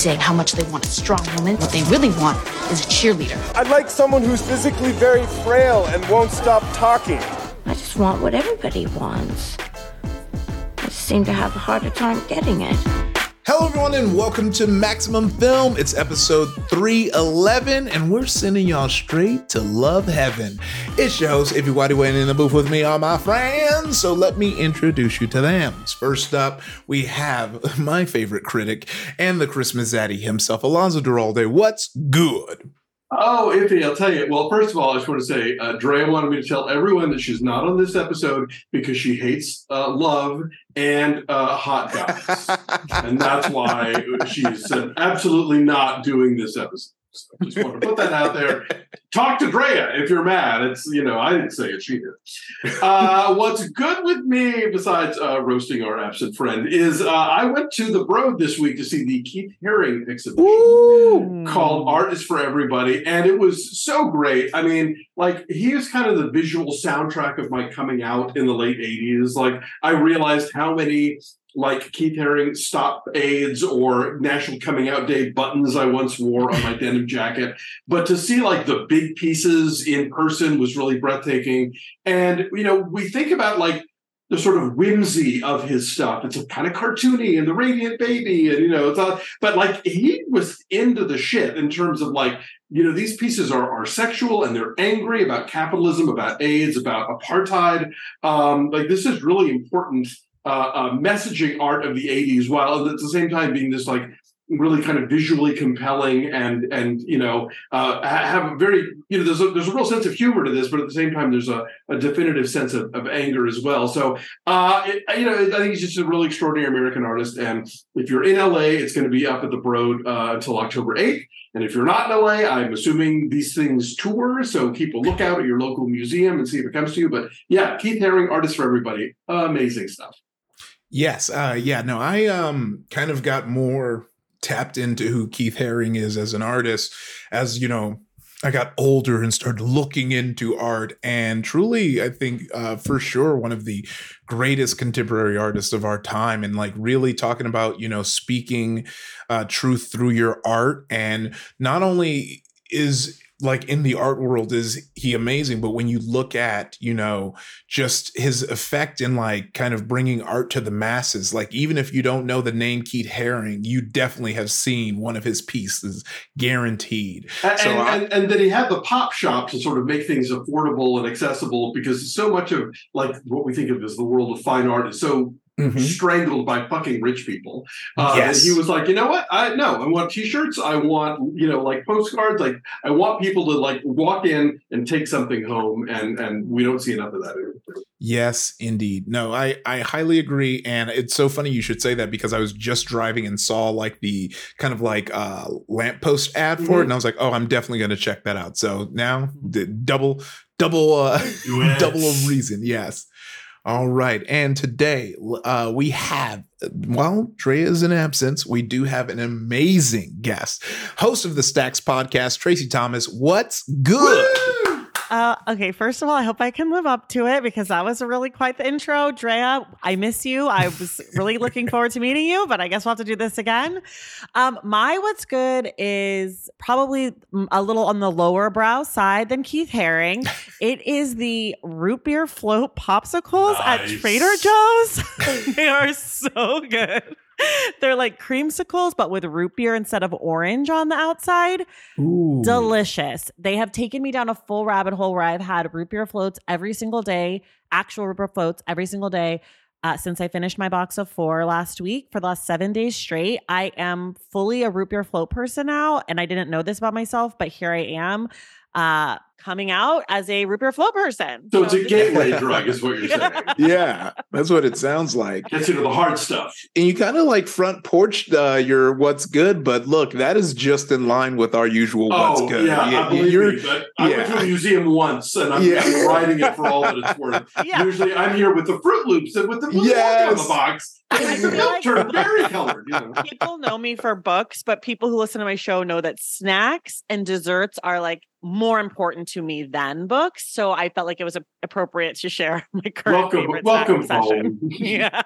saying how much they want a strong woman. What they really want is a cheerleader. I'd like someone who's physically very frail and won't stop talking. I just want what everybody wants. I just seem to have a harder time getting it. Hello, everyone, and welcome to Maximum Film. It's episode 311, and we're sending y'all straight to love heaven. It's your host, Whitey, waiting in the booth with me, all my friends. So let me introduce you to them. First up, we have my favorite critic and the Christmas zaddy himself, Alonso Duralde. What's good? Oh, Ify, I'll tell you. Well, first of all, I just want to say, uh, Drea wanted me to tell everyone that she's not on this episode because she hates uh, love and uh, hot guys, and that's why she's uh, absolutely not doing this episode. So I just want to put that out there. Talk to Drea if you're mad. It's you know I didn't say it; she did. Uh, what's good with me, besides uh, roasting our absent friend, is uh, I went to the Broad this week to see the Keith Haring exhibition Ooh. called "Art Is for Everybody," and it was so great. I mean, like he is kind of the visual soundtrack of my coming out in the late '80s. Like I realized how many like Keith Haring stop AIDS or National Coming Out Day buttons I once wore on my denim jacket. But to see like the big pieces in person was really breathtaking. And, you know, we think about like the sort of whimsy of his stuff. It's a kind of cartoony and the radiant baby, and you know, it's all, but like he was into the shit in terms of like, you know, these pieces are are sexual and they're angry about capitalism, about AIDS, about apartheid. Um, like this is really important uh, uh, messaging art of the 80s while at the same time being this like really kind of visually compelling and and you know uh, have a very you know there's a there's a real sense of humor to this but at the same time there's a, a definitive sense of, of anger as well. So uh it, you know i think he's just a really extraordinary american artist and if you're in la it's going to be up at the broad uh, until october 8th and if you're not in la i'm assuming these things tour so keep a lookout at your local museum and see if it comes to you. But yeah keith haring artist for everybody. Amazing stuff Yes, uh, yeah, no, I um kind of got more tapped into who Keith Haring is as an artist as you know I got older and started looking into art and truly I think uh, for sure one of the greatest contemporary artists of our time and like really talking about you know speaking uh, truth through your art and not only is like in the art world is he amazing but when you look at you know just his effect in like kind of bringing art to the masses like even if you don't know the name Keith Haring you definitely have seen one of his pieces guaranteed. And, so and, I- and, and then he had the pop shop to sort of make things affordable and accessible because so much of like what we think of as the world of fine art is so Mhm. strangled by fucking rich people. Uh, Yes. And he was like, you know what? I no, I want T-shirts. I want you know like postcards. Like I want people to like walk in and take something home, and and we don't see enough of that. Yes, indeed. No, I I highly agree, and it's so funny you should say that because I was just driving and saw like the kind of like uh lamppost ad for it, Mhm. and I was like, oh, I'm definitely going to check that out. So now the double double uh Do double of reason, yes. All right, and today uh, we have, while Drea is in absence, we do have an amazing guest, host of the Stacks podcast, Traci Thomas. What's good? Uh, okay, first of all, I hope I can live up to it because that was a really quite the intro. Drea, I miss you. I was really looking forward to meeting you, but I guess we'll have to do this again. Um, my what's good is probably a little on the lower brow side than Keith Haring. It is the root beer float popsicles at Trader Joe's. they are so good. They're like creamsicles, but with root beer instead of orange on the outside. Ooh. Delicious. They have taken me down a full rabbit hole where I've had root beer floats every single day, actual root beer floats every single day. Uh, since I finished my box of four last week for the last seven days straight, I am fully a root beer float person now. And I didn't know this about myself, but here I am uh, coming out as a root beer float person. So it's a gateway drug, is what you're saying. yeah, that's what it sounds like. Gets you to the hard stuff. And you kind of like front porch uh, your what's good, but look, that is just in line with our usual what's oh, good. yeah, Yeah, I believe you're- me. But I went to a museum once, and I'm, Yeah. I'm riding it for all that it's worth. Yeah. Usually, I'm here with the Fruit Loops and with the blue yes. on Yes. the box. And the feel milk like- turned very colored. You know. people know me for books, but people who listen to my show know that snacks and desserts are like more important to me than books. So I felt like it was a- appropriate to share my current Welcome, favorite welcome snack obsession. home. Yeah.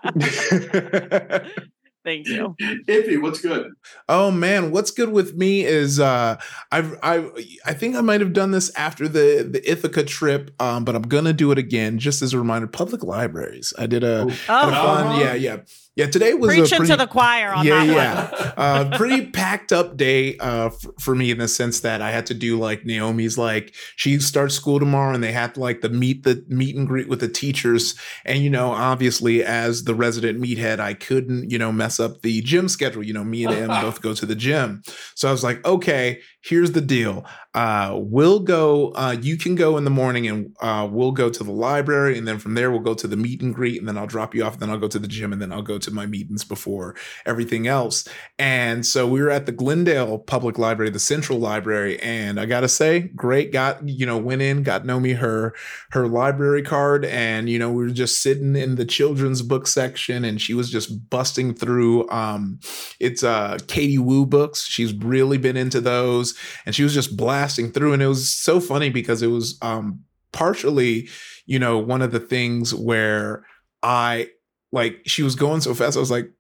Thank you. Ify, what's good? Oh man, what's good with me is uh I've I I think I might have done this after the the Ithaca trip, um, but I'm gonna do it again just as a reminder. Public libraries. I did a, Oh, a fun, Uh-huh. yeah, yeah. Yeah, today was a preaching pretty, to the choir on yeah, yeah. uh, pretty packed up day uh, f- for me in the sense that I had to do like Naomi's like she starts school tomorrow and they had like the meet the meet and greet with the teachers. And you know obviously as the resident meathead I couldn't you know mess up the gym schedule. You know me and him both go to the gym. So I was like okay here's the deal uh, we'll go uh, you can go in the morning and uh, we'll go to the library and then from there we'll go to the meet and greet and then I'll drop you off and then I'll go to the gym and then I'll go to my meetings before everything else and so we were at the Glendale Public Library, the Central Library, and I gotta say, great. Got you know, went in, got Nomi her her library card, and you know, we were just sitting in the children's book section, and she was just busting through. Um, it's uh Katie Woo books. She's really been into those, and she was just blasting through, and it was so funny because it was um partially, you know, one of the things where I like she was going so fast. I was like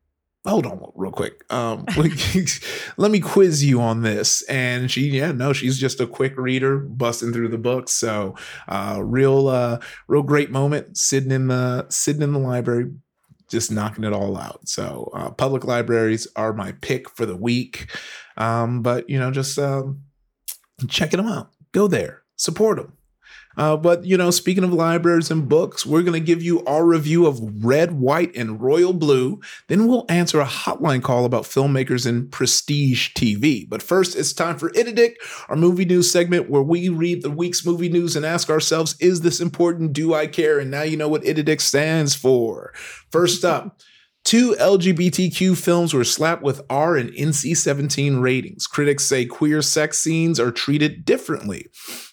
hold on real quick um let me quiz you on this. And she yeah no she's just a quick reader busting through the books. So uh real uh real great moment sitting in the sitting in the library just knocking it all out. So uh public libraries are my pick for the week. Um but you know just um checking them out go there support them uh, but you know, speaking of libraries and books, we're going to give you our review of Red, White, and Royal Blue. Then we'll answer a hotline call about filmmakers in prestige TV. But first, it's time for ITIDIC, our movie news segment where we read the week's movie news and ask ourselves, "Is this important? Do I care?" And now you know what ITIDIC stands for. First up. Two LGBTQ films were slapped with R and NC 17 ratings. Critics say queer sex scenes are treated differently.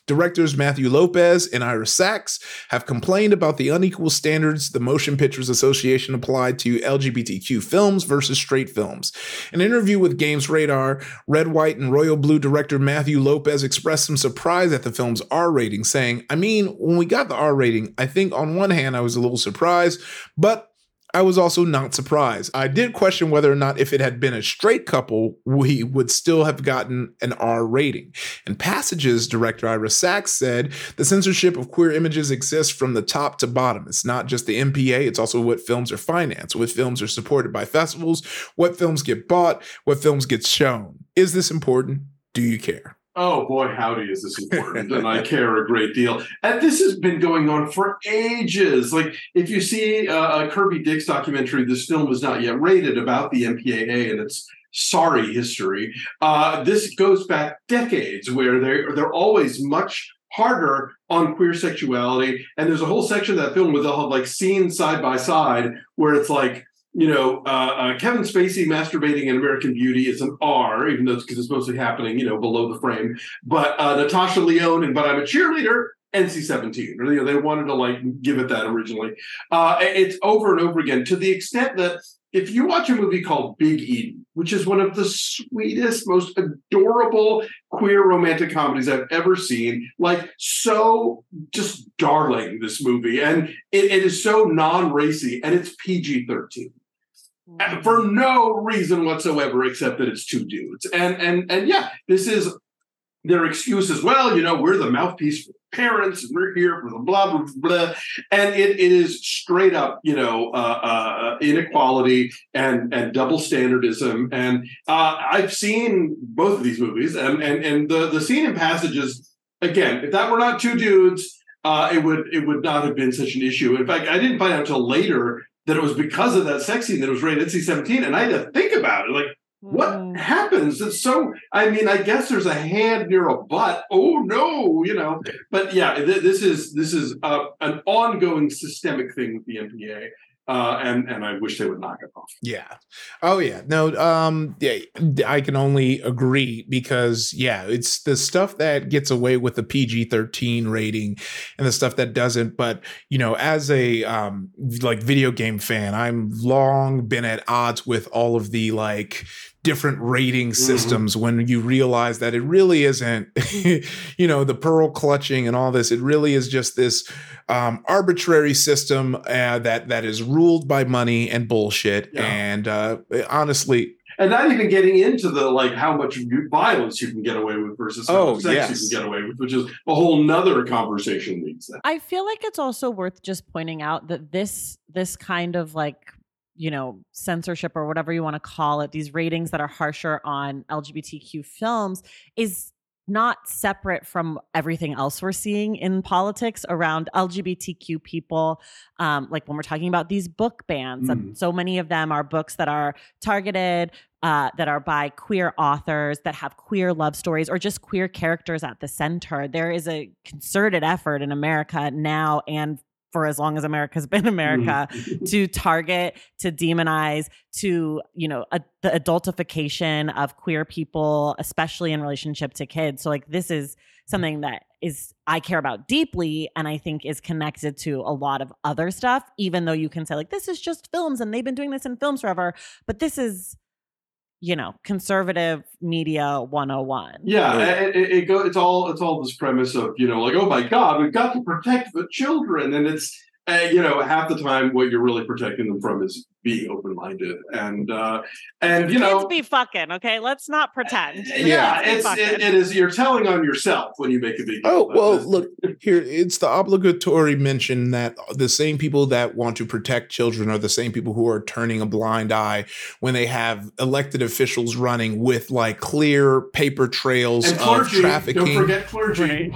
Directors Matthew Lopez and Ira Sachs have complained about the unequal standards the Motion Pictures Association applied to LGBTQ films versus straight films. In an interview with GamesRadar, Red, White, and Royal Blue director Matthew Lopez expressed some surprise at the film's R rating, saying, I mean, when we got the R rating, I think on one hand I was a little surprised, but I was also not surprised. I did question whether or not if it had been a straight couple, we would still have gotten an R rating. And Passages director Ira Sachs said the censorship of queer images exists from the top to bottom. It's not just the MPA, it's also what films are financed, what films are supported by festivals, what films get bought, what films get shown. Is this important? Do you care? Oh boy, howdy, is this important? and I care a great deal. And this has been going on for ages. Like, if you see uh, a Kirby Dick documentary, this film was not yet rated about the MPAA and its sorry history. Uh, this goes back decades where they're, they're always much harder on queer sexuality. And there's a whole section of that film they'll have like scenes side by side where it's like, you know, uh, uh, Kevin Spacey masturbating in American Beauty is an R, even though it's because it's mostly happening, you know, below the frame. But uh, Natasha Lyonne and But I'm a Cheerleader, NC-17. Or, you know, they wanted to like give it that originally. Uh, it's over and over again to the extent that if you watch a movie called Big Eden, which is one of the sweetest, most adorable queer romantic comedies I've ever seen, like so just darling, this movie. And it, it is so non-racy and it's PG-13 for no reason whatsoever except that it's two dudes. And and and yeah, this is their excuse as well. You know, we're the mouthpiece for parents, and we're here for the blah blah blah. And it, it is straight up, you know, uh, uh, inequality and and double standardism. And uh, I've seen both of these movies, and and and the the scene in passages. Again, if that were not two dudes, uh, it would it would not have been such an issue. In fact, I didn't find out until later that it was because of that sex scene that it was rated NC-17, and I had to think about it. Like, what Mm. happens? It's so. I mean, I guess there's a hand near a butt. Oh no, you know. But yeah, th- this is this is uh, an ongoing systemic thing with the MPA, uh, and and I wish they would knock it off. Yeah. Oh yeah. No, um yeah, I can only agree because yeah, it's the stuff that gets away with the PG-13 rating and the stuff that doesn't, but you know, as a um like video game fan, I'm long been at odds with all of the like different rating systems mm-hmm. when you realize that it really isn't you know the pearl clutching and all this it really is just this um, arbitrary system uh, that that is ruled by money and bullshit yeah. and uh, honestly and not even getting into the like how much violence you can get away with versus how oh, much sex yes. you can get away with, which is a whole nother conversation needs that. I feel like it's also worth just pointing out that this this kind of like you know censorship or whatever you want to call it these ratings that are harsher on lgbtq films is not separate from everything else we're seeing in politics around LGBTQ people. Um, like when we're talking about these book bans, mm. so many of them are books that are targeted, uh, that are by queer authors, that have queer love stories, or just queer characters at the center. There is a concerted effort in America now and for as long as America's been America mm. to target, to demonize, to, you know, a, the adultification of queer people, especially in relationship to kids. So, like, this is something that is I care about deeply and I think is connected to a lot of other stuff, even though you can say, like, this is just films and they've been doing this in films forever. But this is you know conservative media 101 yeah it, it, it go, it's all it's all this premise of you know like oh my god we've got to protect the children and it's uh, you know half the time what you're really protecting them from is being open-minded and uh and you know be fucking okay? Let's not pretend. Yeah it's it, it is you're telling on yourself when you make a big oh well look here it's the obligatory mention that the same people that want to protect children are the same people who are turning a blind eye when they have elected officials running with like clear paper trails and clergy, of trafficking. don't forget clergy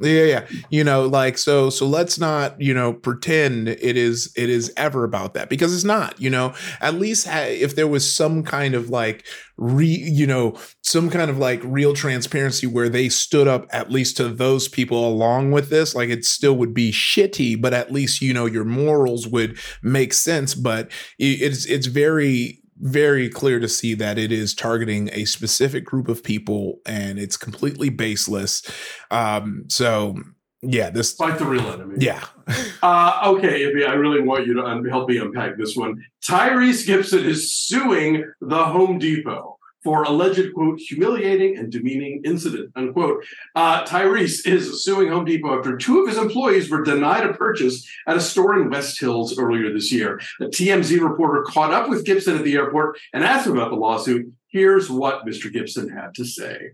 yeah yeah you know like so so let's not you know pretend it is it is ever about that because it's not you know? At least ha- if there was some kind of like re you know some kind of like real transparency where they stood up at least to those people along with this like it still would be shitty but at least you know your morals would make sense but it's it's very very clear to see that it is targeting a specific group of people and it's completely baseless um so yeah, this fight the real enemy. Yeah. uh, okay, Ify, I really want you to un- help me unpack this one. Tyrese Gibson is suing the Home Depot for alleged quote humiliating and demeaning incident unquote. Uh, Tyrese is suing Home Depot after two of his employees were denied a purchase at a store in West Hills earlier this year. A TMZ reporter caught up with Gibson at the airport and asked him about the lawsuit. Here's what Mr. Gibson had to say.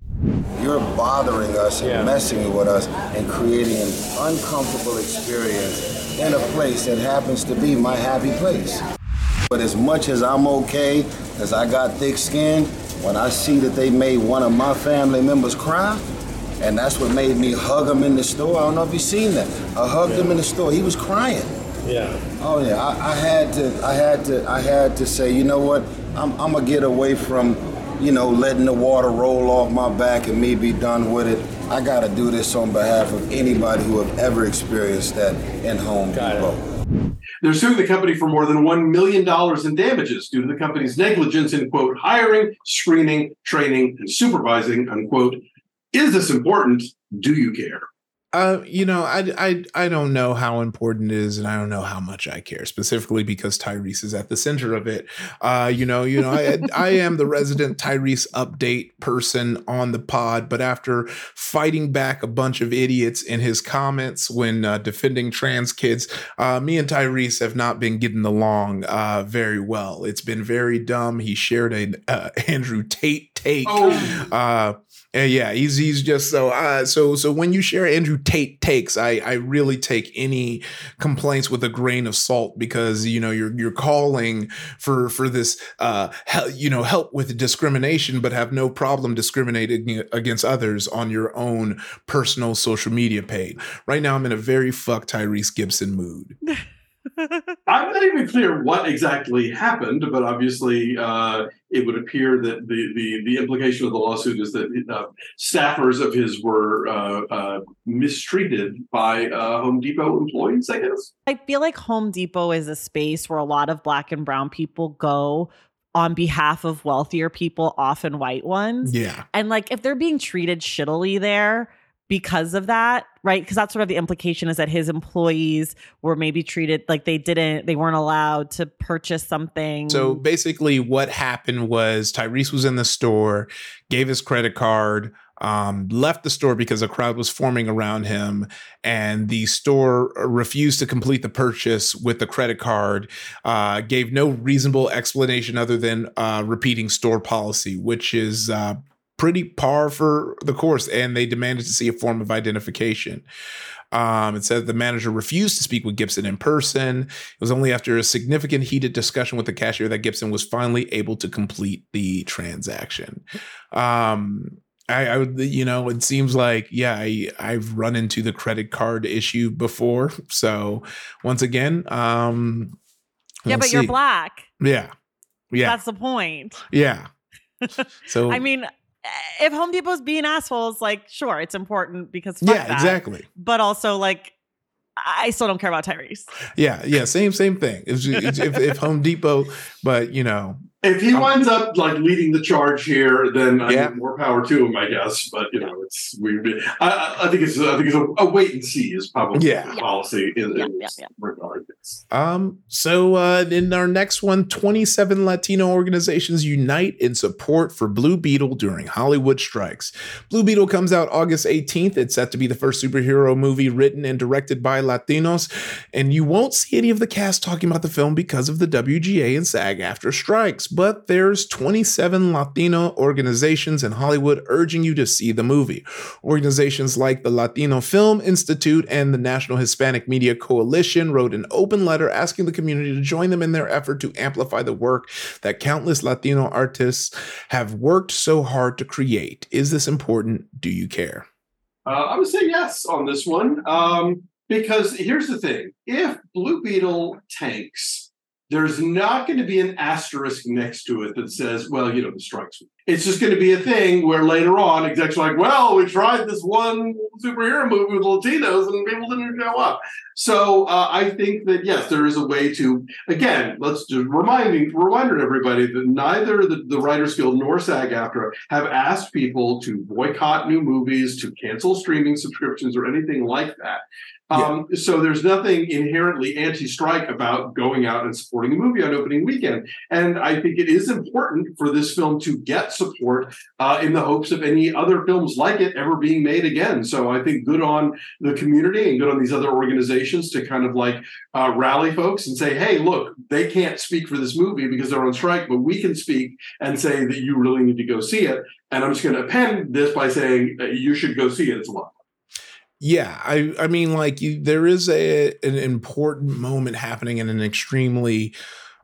You're bothering us and yeah. messing with us and creating an uncomfortable experience in a place that happens to be my happy place. But as much as I'm okay, as I got thick skin, when I see that they made one of my family members cry, and that's what made me hug him in the store. I don't know if you've seen that. I hugged yeah. him in the store. He was crying. Yeah. Oh yeah. I, I, had to. I had to. I had to say, you know what? I'm, I'm gonna get away from you know, letting the water roll off my back and me be done with it. I got to do this on behalf of anybody who have ever experienced that in Home got Depot. It. They're suing the company for more than $1 million in damages due to the company's negligence in, quote, hiring, screening, training, and supervising, unquote. Is this important? Do you care? Uh, you know, I, I I don't know how important it is, and I don't know how much I care, specifically because Tyrese is at the center of it. Uh, you know, you know, I I am the resident Tyrese update person on the pod, but after fighting back a bunch of idiots in his comments when uh, defending trans kids, uh, me and Tyrese have not been getting along uh, very well. It's been very dumb. He shared an uh, Andrew Tate take. Oh. And yeah, he's he's just so uh so so when you share Andrew Tate takes, I I really take any complaints with a grain of salt because you know you're you're calling for for this uh you know help with discrimination, but have no problem discriminating against others on your own personal social media page. Right now, I'm in a very fuck Tyrese Gibson mood. I'm not even clear what exactly happened, but obviously uh, it would appear that the, the, the implication of the lawsuit is that uh, staffers of his were uh, uh mistreated by uh, Home Depot employees, I guess. I feel like Home Depot is a space where a lot of black and brown people go on behalf of wealthier people, often white ones. Yeah. And like if they're being treated shittily there, because of that, right? Because that's sort of the implication is that his employees were maybe treated like they didn't, they weren't allowed to purchase something. So basically, what happened was Tyrese was in the store, gave his credit card, um, left the store because a crowd was forming around him, and the store refused to complete the purchase with the credit card. Uh, gave no reasonable explanation other than uh, repeating store policy, which is uh, pretty par for the course, and they demanded to see a form of identification. Um, it said the manager refused to speak with Gibson in person. It was only after a significant heated discussion with the cashier that Gibson was finally able to complete the transaction. Um, I, I would, you know, it seems like, yeah, I, I've run into the credit card issue before. So once again, um, yeah, but let's you're black. Yeah. Yeah. That's the point. yeah. So I mean, Eh, if Home Depot's being assholes, like, sure, it's important because fuck yeah, that. exactly. But also, like, I still don't care about Tyrese. Yeah. Yeah. Same, same thing. If, if, if Home Depot, but you know, If he winds up like leading the charge here, then I Yeah. mean, more power to him, I guess. But you know, it's we. I, I- I think it's I think it's a, a wait and see is probably Yeah. the policy in, Yeah, in yeah, this yeah. regard. Um, so uh in our next one, 27 Latino organizations unite in support for Blue Beetle during Hollywood strikes. Blue Beetle comes out August 18th. It's set to be the first superhero movie written and directed by Latinos, and you won't see any of the cast talking about the film because of the WGA and SAG-AFTRA strikes. But there's 27 Latino organizations in Hollywood urging you to see the movie. Organizations like the Latino Film Institute and the National Hispanic Media Coalition wrote an open letter asking the community to join them in their effort to amplify the work that countless Latino artists have worked so hard to create. Is this important? Do you care? Uh, I would say yes on this one um, because here's the thing: if Blue Beetle tanks, there's not going to be an asterisk next to it that says, "Well, you know, the strikes." It's just going to be a thing where later on, execs are like, "Well, we tried this one superhero movie with Latinos and people didn't show up." So uh, I think that yes, there is a way to again. Let's just reminding reminder to everybody that neither the, the Writers Guild nor SAG-AFTRA have asked people to boycott new movies, to cancel streaming subscriptions, or anything like that. Um, So there's nothing inherently anti-strike about going out and supporting a movie on opening weekend. And I think it is important for this film to get support uh, in the hopes of any other films like it ever being made again. So I think good on the community and good on these other organizations to kind of like uh, rally folks and say, hey, look, they can't speak for this movie because they're on strike, but we can speak and say that you really need to go see it. And I'm just going to append this by saying uh, you should go see it. It's a lot. Yeah, I I mean like you there is a an important moment happening in an extremely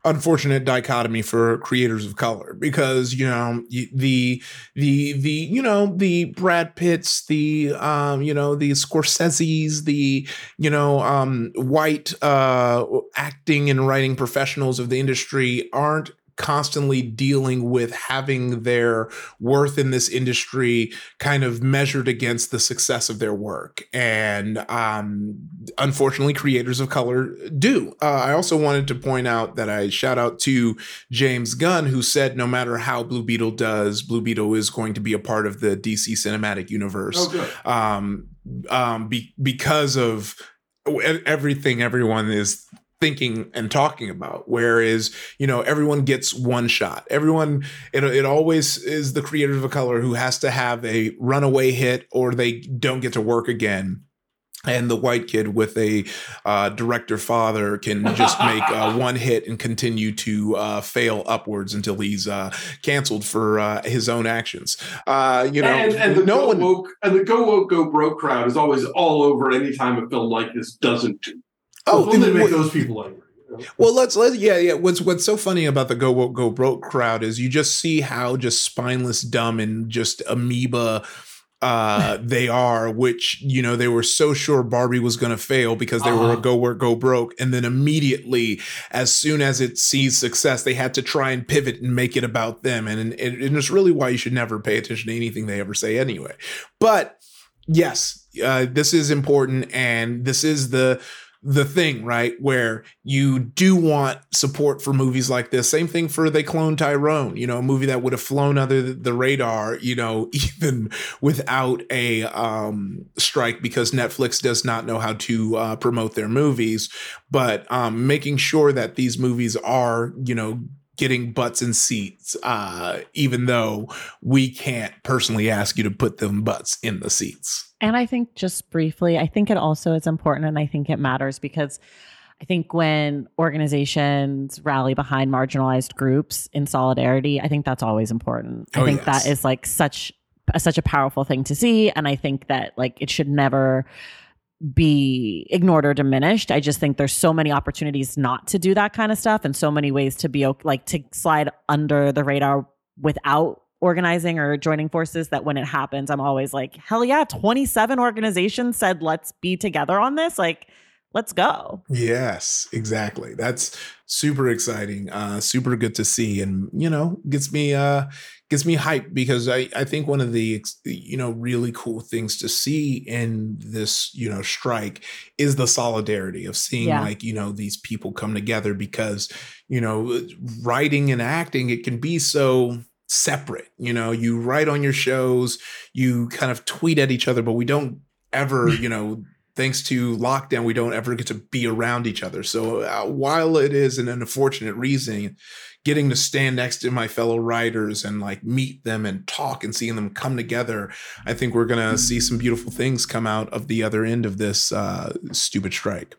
unfortunate dichotomy for creators of color because you know the the the you know the Brad Pitts the um you know the Scorsese's the you know um white uh acting and writing professionals of the industry aren't constantly dealing with having their worth in this industry kind of measured against the success of their work. And um unfortunately creators of color do. Uh, i also wanted to point out that i shout out to james gunn who said no matter how blue beetle does blue beetle is going to be a part of the dc cinematic universe. Oh, good. um um be, because of everything everyone is thinking and talking about whereas you know everyone gets one shot everyone it, it always is the creator of a color who has to have a runaway hit or they don't get to work again and the white kid with a uh, director father can just make uh, one hit and continue to uh, fail upwards until he's uh, canceled for uh, his own actions. Uh, you know, and, and the no go one. woke and the go woke go broke crowd is always all over any time a film like this doesn't do. Oh, they make well- those people angry. Well, let's let yeah yeah. What's what's so funny about the go woke go broke crowd is you just see how just spineless, dumb, and just amoeba uh they are which you know they were so sure barbie was going to fail because they were a Uh-huh. go work go broke and then immediately as soon as it sees success they had to try and pivot and make it about them and, and, and it's really why you should never pay attention to anything they ever say anyway but yes uh, this is important and this is the the thing, right? Where you do want support for movies like this. Same thing for They Clone Tyrone, you know, a movie that would have flown under the radar, you know, even without a um, strike because Netflix does not know how to uh, promote their movies. But um, making sure that these movies are, you know, getting butts in seats, uh, even though we can't personally ask you to put them butts in the seats. And I think just briefly, I think it also is important and I think it matters because I think when organizations rally behind marginalized groups in solidarity, I think that's always important. I Oh, think yes. that is like such such a powerful thing to see and I think that like it should never be ignored or diminished. I just think there's so many opportunities not to do that kind of stuff and so many ways to be like to slide under the radar without organizing or joining forces that when it happens I'm always like hell yeah 27 organizations said let's be together on this like let's go. Yes, exactly. That's super exciting. Uh super good to see and you know, gets me uh gets me hyped because I I think one of the you know really cool things to see in this, you know, strike is the solidarity of seeing Yeah. like, you know, these people come together because, you know, writing and acting it can be so separate. You know, you write on your shows, you kind of tweet at each other, but we don't ever, you know, thanks to lockdown, we don't ever get to be around each other. So uh, while it is an unfortunate reason, getting to stand next to my fellow writers and like meet them and talk and seeing them come together, I think we're gonna see some beautiful things come out of the other end of this uh, stupid strike.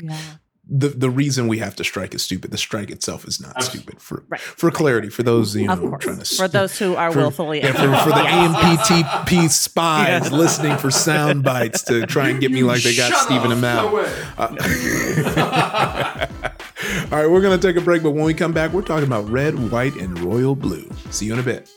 Yeah. The the reason we have to strike is stupid. The strike itself is not stupid. For Right. for clarity, for those you know course. trying to For those who are for- willfully yeah, for, for the Yes. AMPTP spies Yes. listening for sound bites to try and get me like they got Shut Stephen. Amell. No. Uh, all right, we're going to take a break, but when we come back, we're talking about red, white, and royal blue. See you in a bit.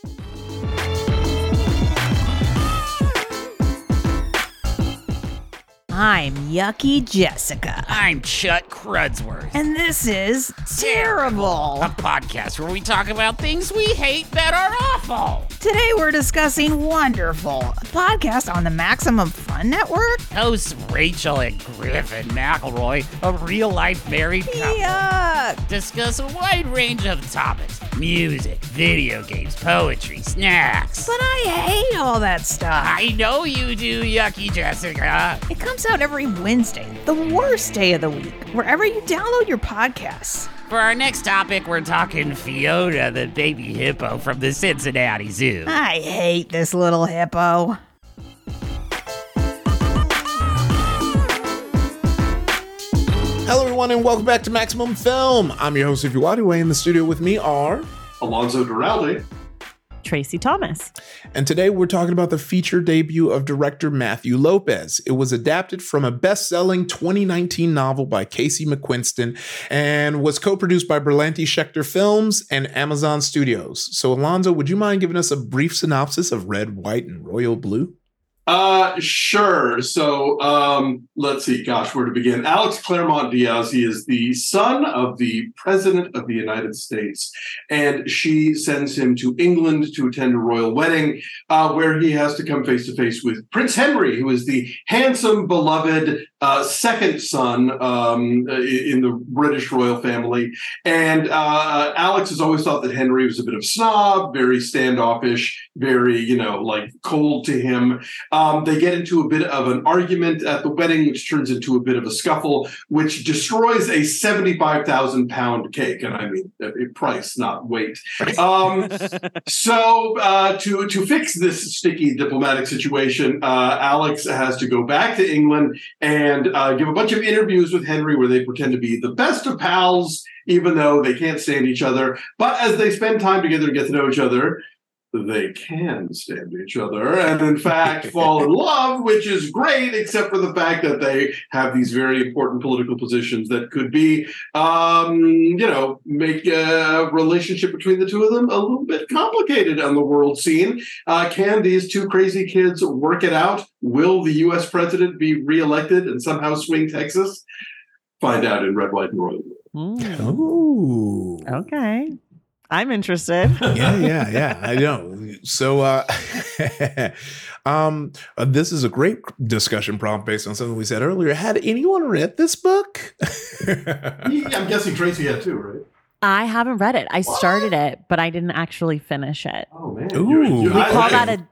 I'm Yucky Jessica. I'm Chuck Crudsworth. And this is Terrible. A podcast where we talk about things we hate that are awful. Today we're discussing Wonderful, a podcast on the Maximum Fun Network. Hosts Rachel and Griffin McElroy, a real life married couple, Yuck. discuss a wide range of topics music, video games, poetry, snacks. But I hate all that stuff. I know you do, Yucky Jessica. It comes out every Wednesday, the worst day of the week, wherever you download your podcasts. For our next topic, we're talking Fiona, the baby hippo from the Cincinnati Zoo. I hate this little hippo. Hello, everyone, and welcome back to Maximum Film. I'm your host, Ify Nwadiwe. In the studio with me are, Alonso Duralde. Traci Thomas. and today we're talking about the feature debut of director Matthew Lopez. It was adapted from a best selling 2019 novel by Casey McQuiston and was co produced by Berlanti Schechter Films and Amazon Studios. So, Alonso, would you mind giving us a brief synopsis of Red, White, and Royal Blue? Uh, sure. So, um, let's see. Gosh, where to begin? Alex Claremont Diaz. He is the son of the president of the United States, and she sends him to England to attend a royal wedding, uh, where he has to come face to face with Prince Henry, who is the handsome, beloved uh, second son um, in the British royal family. And uh, Alex has always thought that Henry was a bit of a snob, very standoffish, very you know like cold to him. They get into a bit of an argument at the wedding, which turns into a bit of a scuffle, which destroys a 75,000 pound cake. And I mean, price, not weight. Um, so, uh, to, to fix this sticky diplomatic situation, uh, Alex has to go back to England and uh, give a bunch of interviews with Henry where they pretend to be the best of pals, even though they can't stand each other. But as they spend time together and get to know each other, they can stand each other and in fact fall in love which is great except for the fact that they have these very important political positions that could be um, you know make a relationship between the two of them a little bit complicated on the world scene uh, can these two crazy kids work it out will the us president be reelected and somehow swing texas find out in red white and royal Blue. Mm, Oh. okay. I'm interested. yeah, yeah, yeah. I know. So, uh, um, uh, this is a great discussion prompt based on something we said earlier. Had anyone read this book? I'm guessing Traci had too, right? I haven't read it. I started it, but I didn't actually finish it. Oh man, Ooh. You- you- We I- call that a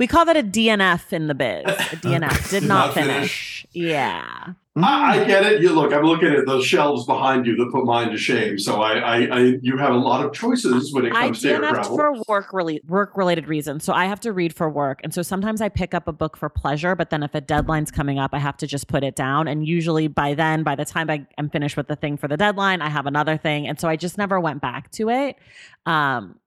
we call that a DNF in the biz. A DNF did Did not not finish. Yeah. I, I get it. You look. I'm looking at those shelves behind you that put mine to shame. So I, I, I you have a lot of choices when it I comes to air DNF'd travel. for work really work related reasons. So I have to read for work. And so sometimes I pick up a book for pleasure, but then if a deadline's coming up, I have to just put it down. And usually by then, by the time I am finished with the thing for the deadline, I have another thing. And so I just never went back to it. Um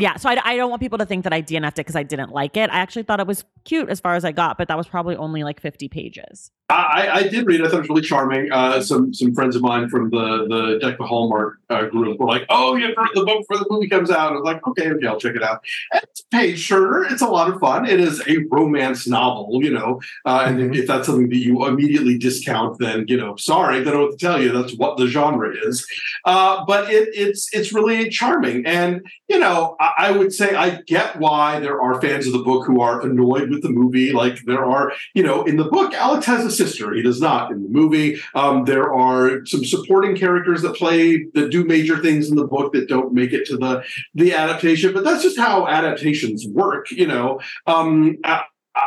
yeah, so I, I don't want people to think that I DNF'd it because I didn't like it. I actually thought it was cute as far as I got, but that was probably only like 50 pages. I, I did read. it. I thought it was really charming. Uh, some some friends of mine from the the Deck the Hallmark uh, group were like, "Oh, you have to read the book before the movie comes out." I was like, "Okay, okay, I'll check it out." And it's a page turner. It's a lot of fun. It is a romance novel, you know. Uh, and Mhm. if that's something that you immediately discount, then you know, sorry, I don't know what to tell you. That's what the genre is. Uh, but it, it's it's really charming, and you know, I, I would say I get why there are fans of the book who are annoyed with the movie. Like there are, you know, in the book, Alex has a sister. He does not in the movie. Um, there are some supporting characters that play that do major things in the book that don't make it to the the adaptation. But that's just how adaptations work. You know, um, I,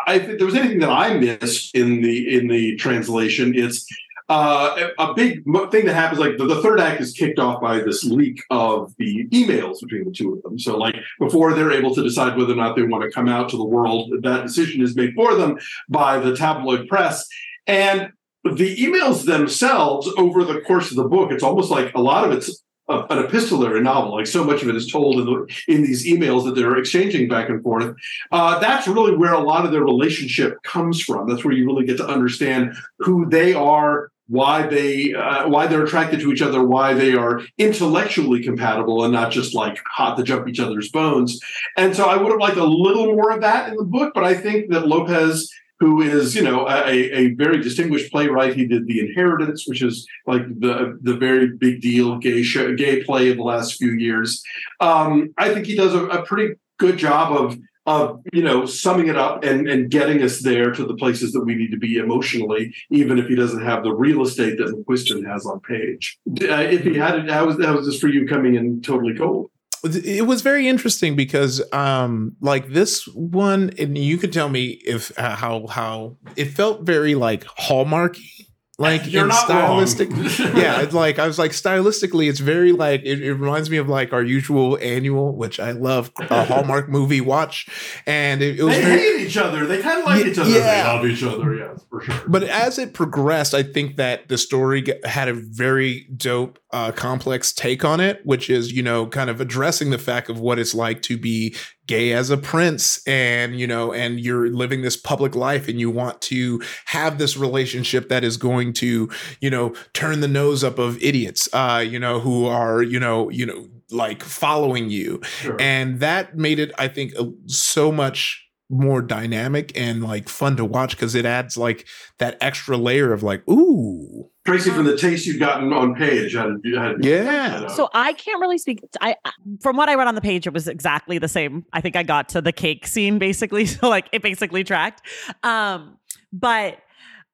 I think there was anything that I missed in the in the translation. It's uh, a big thing that happens like the, the third act is kicked off by this leak of the emails between the two of them. So like before they're able to decide whether or not they want to come out to the world that decision is made for them by the tabloid press. And the emails themselves over the course of the book it's almost like a lot of it's a, an epistolary novel like so much of it is told in, the, in these emails that they're exchanging back and forth. Uh, that's really where a lot of their relationship comes from. That's where you really get to understand who they are why they uh, why they're attracted to each other why they are intellectually compatible and not just like hot to jump each other's bones. And so i would have liked a little more of that in the book but i think that lopez who is you know a, a very distinguished playwright he did the inheritance which is like the the very big deal gay show, gay play of the last few years. Um, i think he does a, a pretty good job of of you know summing it up and and getting us there to the places that we need to be emotionally, even if he doesn't have the real estate that McQuiston has on page. Uh, if he had it, how was how was this for you coming in totally cold? it was very interesting because um like this one and you could tell me if uh, how how it felt very like hallmarky like You're in not wrong. stylistic yeah it's like i was like stylistically it's very like it, it reminds me of like our usual annual which i love a hallmark movie watch and it, it was They very, hate each other. They kind of like Yeah, each other. yeah. They love each other. For sure. but as it progressed, I think that the story had a very dope, uh, complex take on it, which is, you know, kind of addressing the fact of what it's like to be gay as a prince and, you know, and you're living this public life and you want to have this relationship that is going to, you know, turn the nose up of idiots, uh, you know, who are, you know, you know, like following you. Sure. And that made it, I think, so much more dynamic and like fun to watch because it adds like that extra layer of like, ooh, Traci, from the taste you've gotten on page, had, had yeah. So I can't really speak. I from what I read on the page, it was exactly the same. I think I got to the cake scene basically, so like it basically tracked. Um, but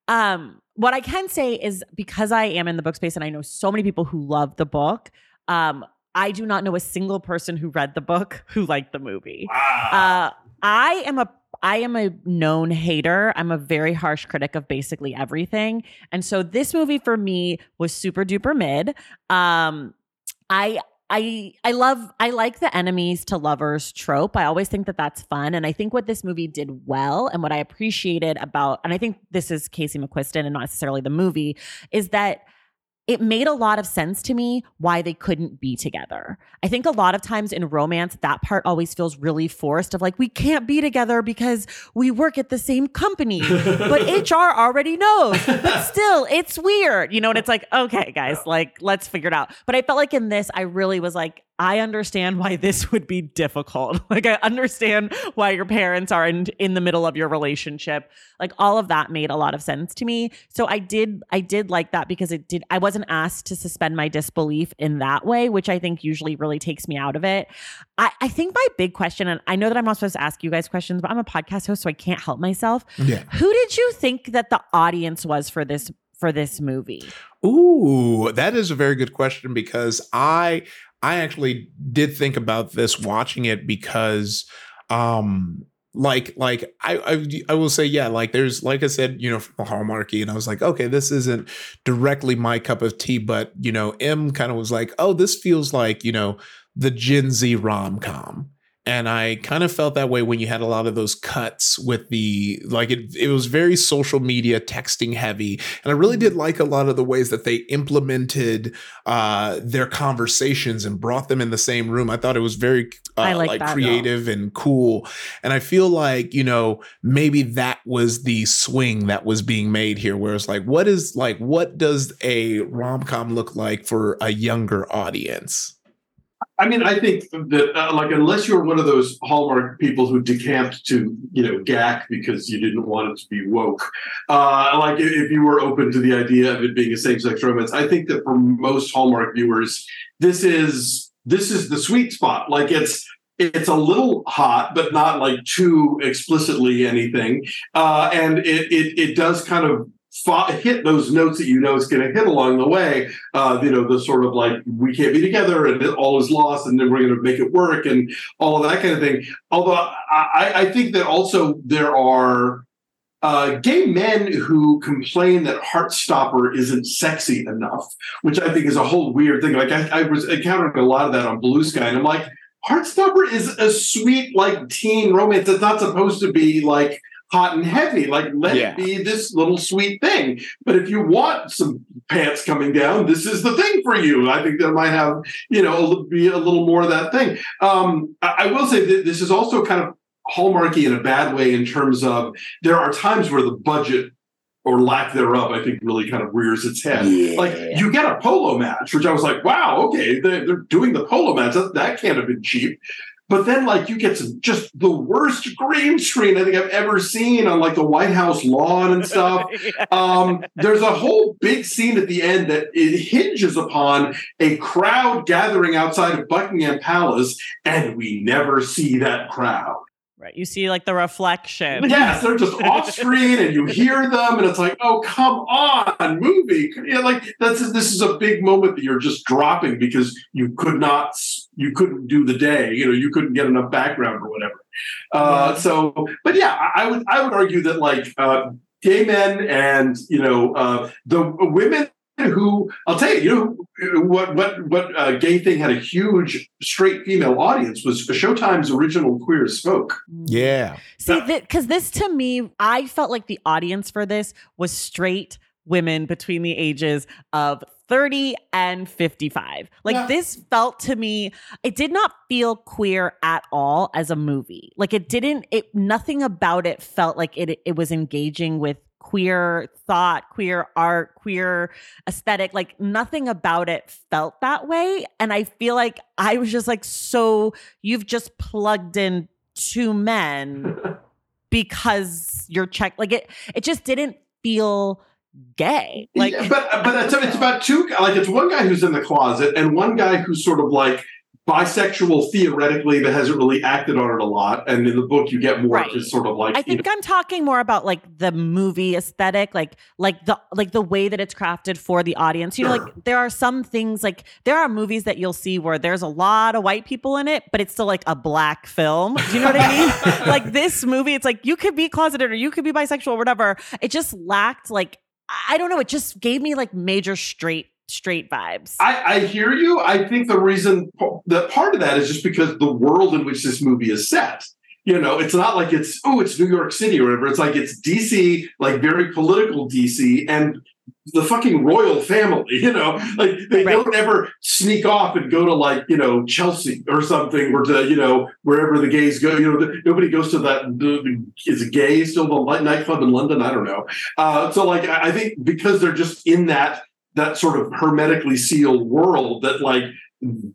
um, what I can say is because I am in the book space and I know so many people who love the book. Um, I do not know a single person who read the book who liked the movie. Uh, I am a I am a known hater. I'm a very harsh critic of basically everything. And so this movie for me was super duper mid. Um I I I love I like the enemies to lovers trope. I always think that that's fun and I think what this movie did well and what I appreciated about and I think this is Casey McQuiston and not necessarily the movie is that it made a lot of sense to me why they couldn't be together. I think a lot of times in romance, that part always feels really forced of like, we can't be together because we work at the same company. but HR already knows. But still, it's weird, you know, and it's like, okay, guys, like, let's figure it out. But I felt like in this, I really was like, I understand why this would be difficult. Like I understand why your parents are in in the middle of your relationship. Like all of that made a lot of sense to me. So I did I did like that because it did I wasn't asked to suspend my disbelief in that way, which I think usually really takes me out of it. I, I think my big question, and I know that I'm not supposed to ask you guys questions, but I'm a podcast host, so I can't help myself. Yeah. Who did you think that the audience was for this for this movie? Ooh, that is a very good question because I I actually did think about this watching it because um like like I, I I will say yeah like there's like I said you know from Hallmarky and I was like okay this isn't directly my cup of tea but you know M kind of was like oh this feels like you know the Gen Z rom com and I kind of felt that way when you had a lot of those cuts with the like it it was very social media texting heavy. And I really did like a lot of the ways that they implemented uh their conversations and brought them in the same room. I thought it was very uh, I like like creative and cool. And I feel like you know maybe that was the swing that was being made here where it's like what is like what does a rom-com look like for a younger audience I mean, I think that uh, like unless you're one of those Hallmark people who decamped to you know GAC because you didn't want it to be woke, uh, like if you were open to the idea of it being a same-sex romance, I think that for most Hallmark viewers, this is this is the sweet spot. Like it's it's a little hot, but not like too explicitly anything, uh, and it, it it does kind of fo- hit those notes that you know it's going to hit along the way. Uh, you know, the sort of like we can't be together and all is lost, and then we're going to make it work and all of that kind of thing. Although I, I think that also there are uh, gay men who complain that Heartstopper isn't sexy enough, which I think is a whole weird thing. Like I, I was encountering a lot of that on BlueSky, and I'm like, Heartstopper is a sweet like teen romance. It's not supposed to be like hot and heavy. Like let Yeah. it be this little sweet thing. But if you want some pants coming down, this is the thing for you. I think that might have you know be a little more of that thing. Um, I, I will say that this is also kind of hallmarky in a bad way in terms of there are times where the budget or lack thereof, I think, really kind of rears its head. Like you get a polo match, which I was like, wow, okay, they're, they're doing the polo match. That, that can't have been cheap. But then, like, you get some just the worst green screen I think I've ever seen on like the White House lawn and stuff. Um, there's a whole big scene at the end that it hinges upon a crowd gathering outside of Buckingham Palace, and we never see that crowd. Right. You see like the reflection. Yes, they're just off screen, and you hear them, and it's like, oh, come on, movie. You know, like that's this is a big moment that you're just dropping because you could not, you couldn't do the day. You know, you couldn't get enough background or whatever. Uh, so, but yeah, I, I would I would argue that like uh, gay men and you know uh, the women who I'll tell you, you know what what what uh, gay thing had a huge straight female audience was Showtime's original Queer as Folk. yeah See, because this to me, I felt like the audience for this was straight women between the ages of 30 and 55. Like Yeah. this felt to me, it did not feel queer at all as a movie. Like it didn't, it nothing about it felt like it it was engaging with queer thought, queer art, queer aesthetic. Like nothing about it felt that way. And I feel like I was just like, so you've just plugged in two men because you're check like it it just didn't feel gay like Yeah, but but it's, it's about two like it's one guy who's in the closet and one guy who's sort of like bisexual theoretically but hasn't really acted on it a lot and in the book you get more Right. just sort of like I think I'm talking more about like the movie aesthetic, like like the like the way that it's crafted for the audience. You know, like there are some things like there are movies that you'll see where there's a lot of white people in it, but it's still like a black film. Do you know what I mean? like this movie, it's like you could be closeted or you could be bisexual or whatever. It just lacked like I don't know. It just gave me like major straight straight vibes. I, I hear you. I think the reason that part of that is just because the world in which this movie is set. You know, it's not like it's oh, it's New York City or whatever. It's like it's DC, like very political DC, and the fucking royal family. You know, like they Right. don't ever sneak off and go to like you know Chelsea or something, or to you know wherever the gays go. You know, the, nobody goes to that. The, is it gay still the nightclub in London? I don't know. Uh, so like I I think because they're just in that that sort of hermetically sealed world that like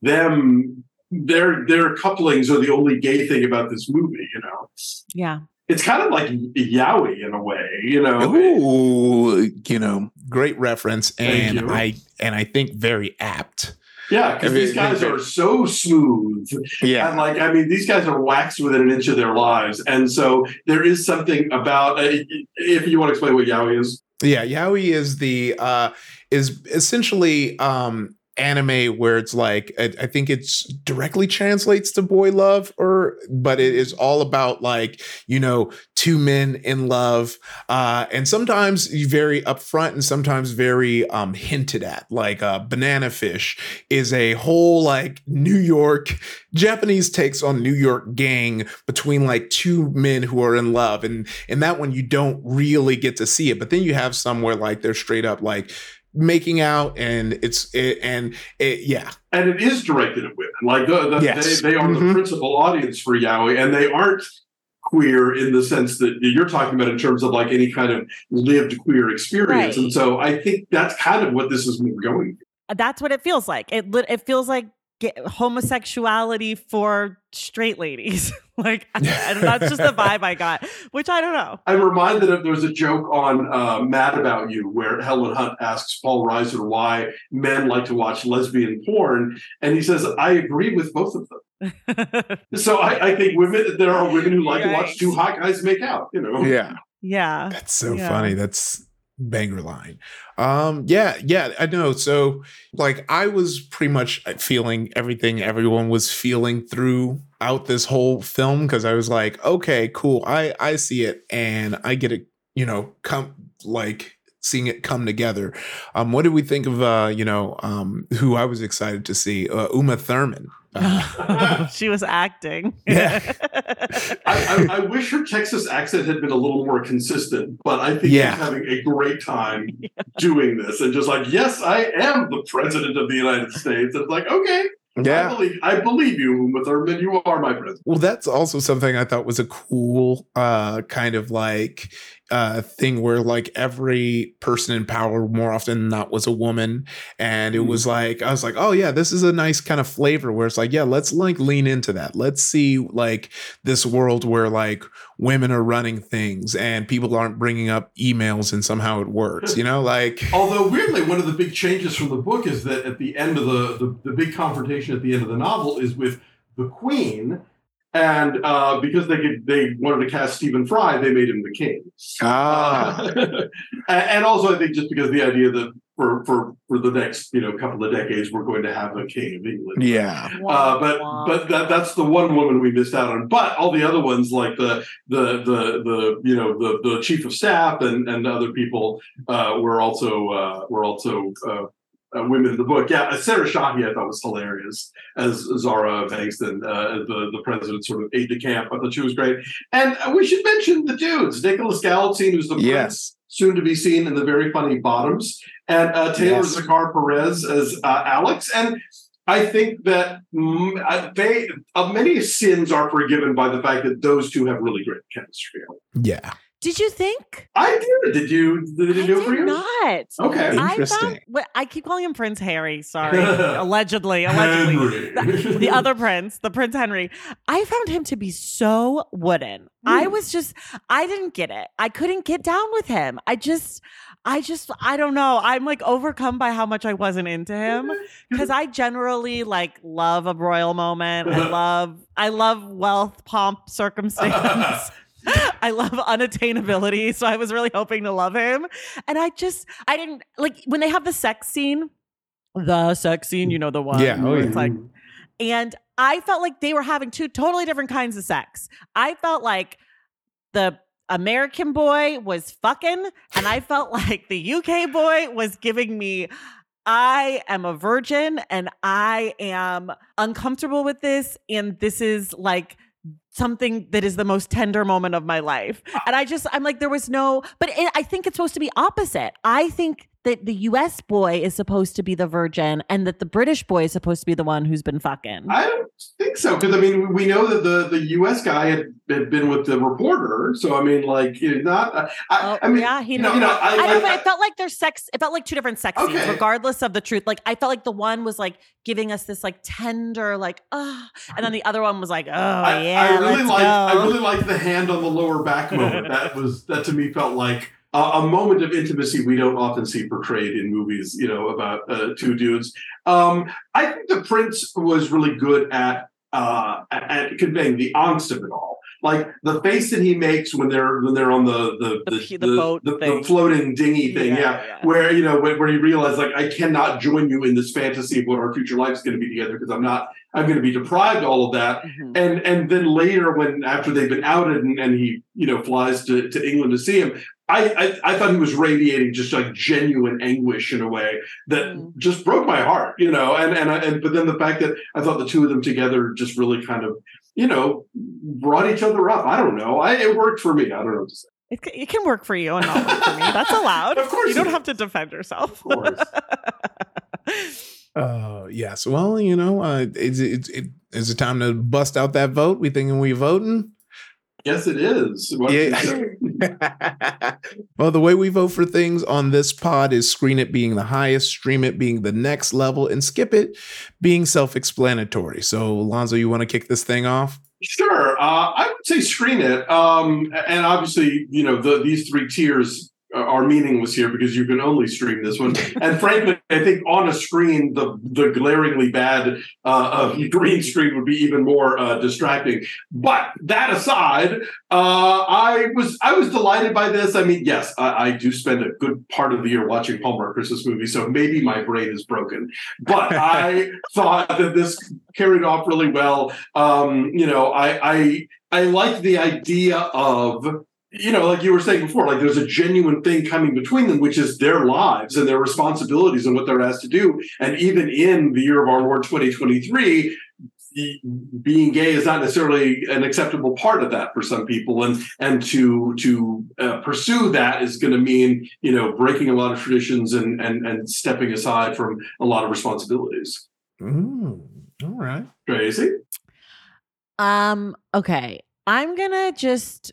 them their their couplings are the only gay thing about this movie. You know, Yeah. it's kind of like Yaoi in a way. You know, Ooh, you know, great reference, and. I and I think very apt. yeah, because I mean, these guys are so smooth. Yeah, And like, I mean, these guys are waxed within an inch of their lives, and so there is something about. Uh, if you want to explain what Yaoi is, yeah. Yaoi is the uh is essentially um anime where it's like I, I think it's directly translates to boy love or but it is all about like you know two men in love uh and sometimes very upfront and sometimes very um hinted at. Like uh banana fish is a whole like new york japanese takes on new york gang between like two men who are in love and in that one you don't really get to see it but then you have somewhere like they're straight up like making out and it's it, and it, yeah and it is directed at women. Like the, the, Yes. they, they are Mhm. the principal audience for Yaoi, and they aren't queer in the sense that you're talking about in terms of like any kind of lived queer experience. Right. And so I think that's kind of what this is going. That's what it feels like. It lit- it feels like ge- homosexuality for straight ladies. like and that's just the vibe I got, which I don't know. I'm reminded of there's a joke on uh, Mad About You where Helen Hunt asks Paul Reiser why men like to watch lesbian porn, and he says, "I agree with both of them." So I, I think women there are women who like to watch two hot guys make out. You know, yeah Yeah. That's so Yeah. funny. That's banger line. Um, yeah, yeah, I know. So like I was pretty much feeling everything everyone was feeling throughout this whole film because I was like, okay, cool. I I see it and I get it, you know, come like seeing it come together. Um, what did we think of uh, you know, um who I was excited to see? Uh, Uma Thurman. Uh, she was acting. Yeah. I, I, I wish her Texas accent had been a little more consistent, but I think Yeah. she's having a great time doing this and just like, yes, I am the president of the United States. It's like, okay, I believe I believe you, Uma Thurman. You are my president. Well, that's also something I thought was a cool uh kind of like uh thing where like every person in power more often than not was a woman and it was like I was like, "Oh yeah, this is a nice kind of flavor where it's like, yeah, let's like lean into that. Let's see like this world where like women are running things and people aren't bringing up emails and somehow it works, you know? Like Although weirdly, one of the big changes from the book is that at the end of the the, the big confrontation at the end of the novel is with the Queen, and uh, because they could, they wanted to cast Stephen Fry, they made him the king. ah Uh, and also, I think just because the idea that for for for the next you know couple of decades we're going to have a king of England. yeah. Uh, but but that, that's the one woman we missed out on. But all the other ones, like the the the the you know the the chief of staff and and other people, uh, were also uh, were also. Uh, women in the book, yeah. uh, Sarah Shahi, I thought was hilarious as Zahra Bankston, uh, the the president's sort of aide de camp. I thought she was great, and uh, we should mention the dudes: Nicholas Galitzine, who's the prince, Yes. soon to be seen in the very funny Bottoms, and uh, Taylor Yes. Zakhar Perez as uh, Alex. And I think that mm, they uh, many sins are forgiven by the fact that those two have really great chemistry. Yeah. Did you think? I did. Did you? Did it do it for did you? not. Okay. I Interesting. found. wait, I keep calling him Prince Harry. Sorry, allegedly, allegedly. Henry. the other prince, the Prince Henry, I found him to be so wooden. I hmm. was just, I didn't get it. I couldn't get down with him. I just, I just, I don't know. I'm like overcome by how much I wasn't into him because I generally like love a royal moment. I love, I love wealth, pomp, circumstance. I love unattainability. So I was really hoping to love him. And I just, I didn't like when they have the sex scene, the sex scene, you know, the one. Yeah, oh, yeah. It's like, and I felt like they were having two totally different kinds of sex. I felt like the American boy was fucking, and I felt like the UK boy was giving me. I am a virgin and I am uncomfortable with this. And this is like something that is the most tender moment of my life. And I just, I'm like, there was no, but it, I think it's supposed to be opposite. I think that the US boy is supposed to be the virgin and that the British boy is supposed to be the one who's been fucking. I don't think so because I mean we know that the the U.S. guy had, had been with the reporter, so I mean like you know, not. Uh, I, I mean, yeah, he you know, you know, I, I, don't know. I- It felt like there's sex. It felt like two different sex scenes, regardless of the truth. Like I felt like the one was like giving us this like tender, like ah, and then the other one was like, oh I, yeah, I really like. I really like the hand on the lower back moment. That was that to me felt like a, moment of intimacy we don't often see portrayed in movies. You know about uh, two dudes. Um, I think the prince was really good at uh, at conveying the angst of it all. Like the face that he makes when they're when they're on the the The the, the boat the, thing. the floating dinghy thing, Yeah, yeah, yeah. where you know where, where he realized like I cannot join you in this fantasy of what our future life is going to be together because I'm not I'm going to be deprived of all of that Mhm. and and then later when after they've been outed and, and he you know flies to, to england to see him I, I i thought he was radiating just like genuine anguish in a way that Mm. just broke my heart you know and and I, and but then the fact that i thought the two of them together just really kind of you know brought each other up i don't know I, it worked for me i don't know what to say It, it can work for you and not work for me. That's allowed. Of course you don't it have to defend yourself. of course Uh, yes. Well, you know, uh, is it, it is it time to bust out that vote? We thinking we voting? yes it is What- Yeah. well, the way we vote for things on this pod is screen it being the highest, stream it being the next level, and skip it being self-explanatory. So, Alonso, you want to kick this thing off? Sure. Uh, I would say screen it. Um, and obviously, you know, the, these three tiers are- are meaningless here because you can only stream this one. And frankly, I think on a screen, the the glaringly bad uh, uh, green screen would be even more uh, distracting. But that aside, uh, I was I was delighted by this. I mean, yes, I, I do spend a good part of the year watching Hallmark Christmas movies, so maybe my brain is broken. But I thought that this carried off really well. Um, you know, I I I like the idea of you know, like you were saying before, like there's a genuine thing coming between them, which is their lives and their responsibilities and what they're asked to do. And even in the year of our Lord 2023, the- being gay is not necessarily an acceptable part of that for some people, and and to to uh, pursue that is going to mean you know breaking a lot of traditions and and and stepping aside from a lot of responsibilities. Mm, all right. crazy. Um, okay. I'm gonna just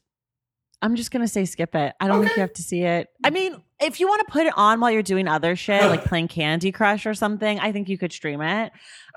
I'm just gonna say skip it. I don't think you have to see it. I mean, if you want to put it on while you're doing other shit, like playing Candy Crush or something, I think you could stream it.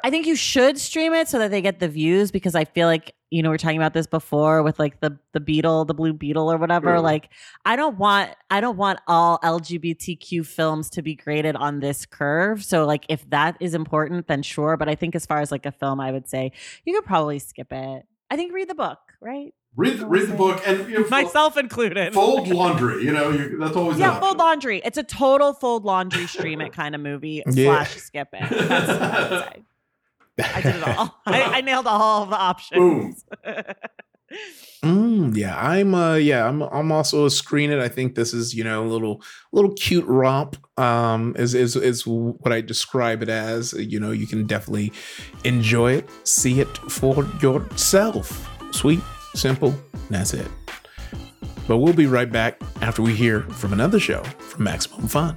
I think you should stream it so that they get the views because I feel like, you know, we are talking about this before with like the the beetle, the blue beetle or whatever. Sure. Like, I don't want I don't want all LGBTQ films to be graded on this curve. So like if that is important, then sure. But I think as far as like a film, I would say you could probably skip it. I think read the book, right? read the, read the book and you know, Myself included. fold laundry. You know, you, that's always an yeah, fold laundry. It's a total fold laundry stream it kind of movie Yeah. slash skip it. That's what I would say. I did it all. I, I nailed all of the options. Mm, yeah, I'm uh yeah, I'm I'm also a screen it. I think this is, you know, a little little cute romp um is is is what I describe it as. You know, you can definitely enjoy it, see it for yourself. Sweet, simple, that's it. But we'll be right back after we hear from another show from Maximum Fun.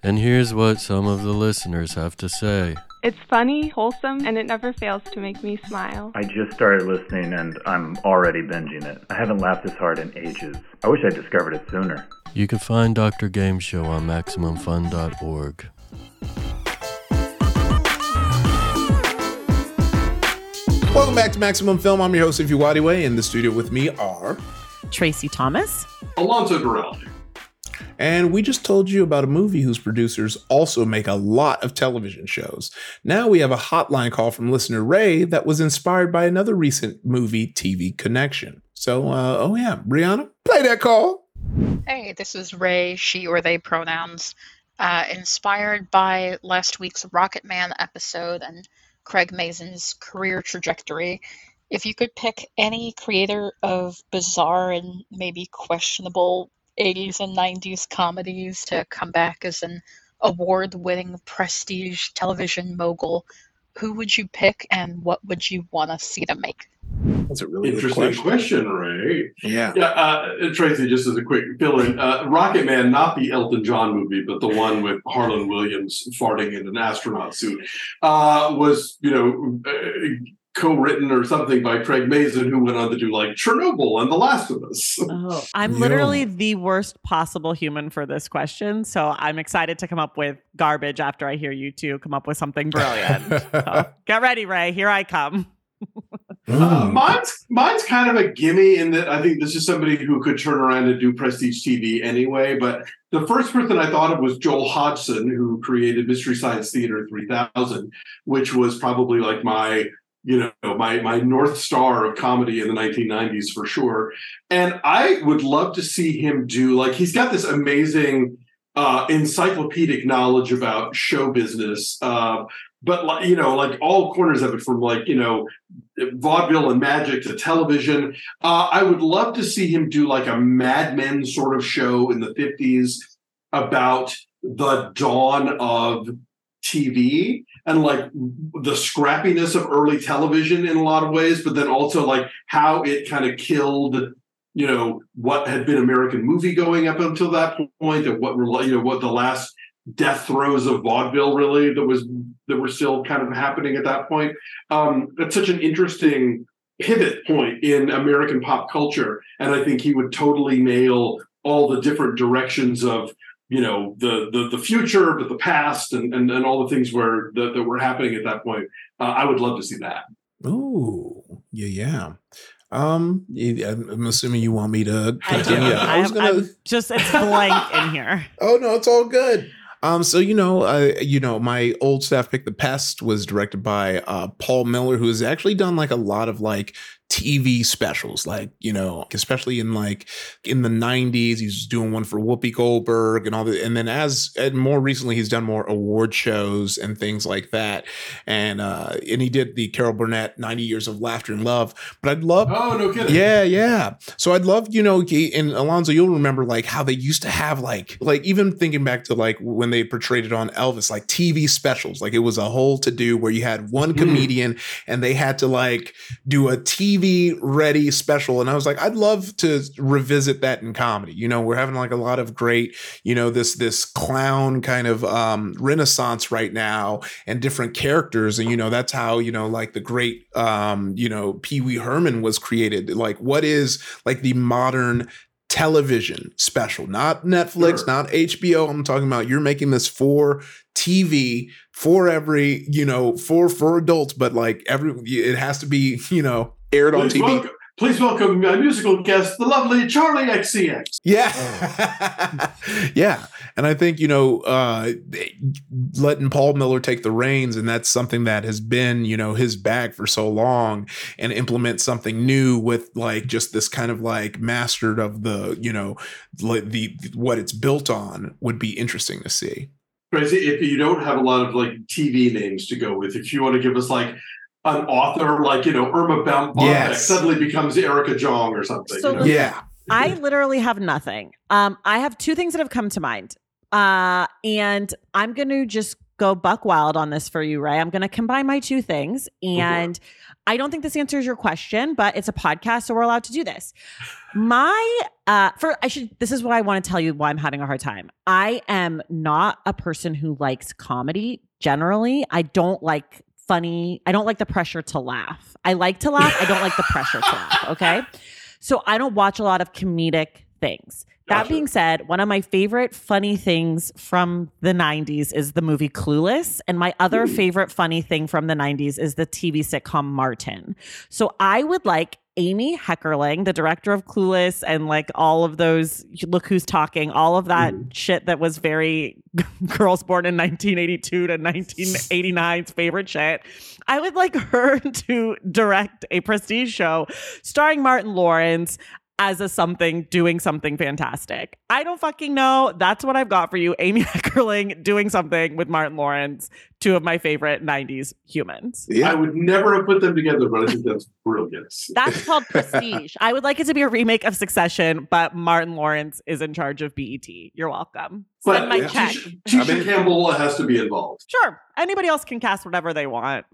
And here's what some of the listeners have to say. It's funny, wholesome, and it never fails to make me smile. I just started listening and I'm already binging it. I haven't laughed this hard in ages. I wish I discovered it sooner. You can find Dr. Game Show on MaximumFun.org. Welcome back to Maximum Film. I'm your host, Ify Nwadiwe. In the studio with me are Traci Thomas. Alonso Duralde. And we just told you about a movie whose producers also make a lot of television shows. Now we have a hotline call from listener Ray that was inspired by another recent movie TV connection. So, uh, oh yeah, Brianna, play that call. Hey, this is Ray, she or they pronouns. Uh, inspired by last week's Rocket Man episode and Craig Mazin's career trajectory, if you could pick any creator of bizarre and maybe questionable 80s and 90s comedies to come back as an award winning prestige television mogul, who would you pick and what would you want to see them make? That's a really Interesting good question. Ray. Yeah. Yeah, uh, Traci, just as a quick fill in, uh, Rocket Man, not the Elton John movie, but the one with Harland Williams farting in an astronaut suit, uh, was, you know, uh, co-written or something by Craig Mazin, who went on to do like Chernobyl and The Last of Us. Oh, I'm Yeah. literally the worst possible human for this question. So I'm excited to come up with garbage after I hear you two come up with something brilliant. So get ready, Ray. Here I come. Uh, mine's mine's kind of a gimme in that I think this is somebody who could turn around and do prestige TV anyway. But the first person I thought of was Joel Hodgson, who created Mystery Science Theater 3000, which was probably like my you know my my north star of comedy in the 1990s for sure. And I would love to see him do like he's got this amazing uh, encyclopedic knowledge about show business. Uh, but like you know, like all corners of it, from like you know, vaudeville and magic to television. Uh, I would love to see him do like a Mad Men sort of show in the fifties about the dawn of TV and like the scrappiness of early television in a lot of ways, but then also like how it kind of killed you know what had been American movie going up until that point, and what you know what the last death throes of vaudeville really that was that were still kind of happening at that point. Um, it's such an interesting pivot point in American pop culture, and I think he would totally nail all the different directions of you know the the, the future, but the past, and, and and all the things where that, that were happening at that point. Uh, I would love to see that. Oh, yeah, yeah. Um, I'm I'm assuming you want me to I do. continue. I was have, I'm just it's blank in here. Oh no, it's all good. Um, so you know, uh, you know, my old staff pick the pest was directed by uh Paul Miller, who has actually done like a lot of like TV specials, like you know, especially in like in the '90s, he's doing one for Whoopi Goldberg and all that. And then as and more recently, he's done more award shows and things like that. And uh, and he did the Carol Burnett '90 Years of Laughter and Love. But I'd love, Oh no kidding! yeah, yeah. So I'd love, you know, and Alonso, you'll remember like how they used to have like, like even thinking back to like when they portrayed it on Elvis, like TV specials. Like it was a whole to do where you had one comedian and they had to like do a TV ready special. And I was like, I'd love to revisit that in comedy. You know, we're having like a lot of great, you know, this this clown kind of um renaissance right now and different characters. And you know, that's how, you know, like the great um, you know, Pee Wee Herman was created. Like, what is like the modern television special, not Netflix, not HBO. I'm talking about you're making this for TV for every, you know, for for adults, but like every it has to be, you know, aired on Please TV. welcome, please welcome my musical guest, the lovely Charli XCX. Yeah. yeah. And I think, you know, uh, letting Paul Miller take the reins, and that's something that has been, you know, his bag for so long, and implement something new with like just this kind of like mastered of the, you know, like the what it's built on would be interesting to see. Crazy if you don't have a lot of like TV names to go with. If you want to give us like an author, like you know Erma Bombeck Yes. suddenly becomes Erica Jong or something. So you know? listen, I literally have nothing. Um, I have two things that have come to mind. Uh, and I'm going to just go buck wild on this for you, Ray. I'm going to combine my two things. And I don't think this answers your question, but it's a podcast, so we're allowed to do this. My, uh, for, I should, this is what I want to tell you why I'm having a hard time. I am not a person who likes comedy generally. I don't like funny, I don't like the pressure to laugh. I like to laugh, I don't like the pressure to laugh. Okay. So I don't watch a lot of comedic things. That being said, one of my favorite funny things from the 90s is the movie Clueless. And my other hmm. favorite funny thing from the 90s is the TV sitcom Martin. So I would like Amy Heckerling, the director of Clueless and like all of those Look Who's Talking, all of that mm. shit that was very girls born in 1982 to 1989's favorite shit. I would like her to direct a prestige show starring Martin Lawrence as a something doing something fantastic. I don't fucking know. That's what I've got for you. Amy Heckerling doing something with Martin Lawrence, two of my favorite 90s humans. Yeah, I would never have put them together, but I think that's brilliant. That's called Prestige. I would like it to be a remake of Succession, but Martin Lawrence is in charge of BET. You're welcome. Send But my yeah. check. Tisha, Tisha Campbell has to be involved. Sure. Anybody else can cast whatever they want.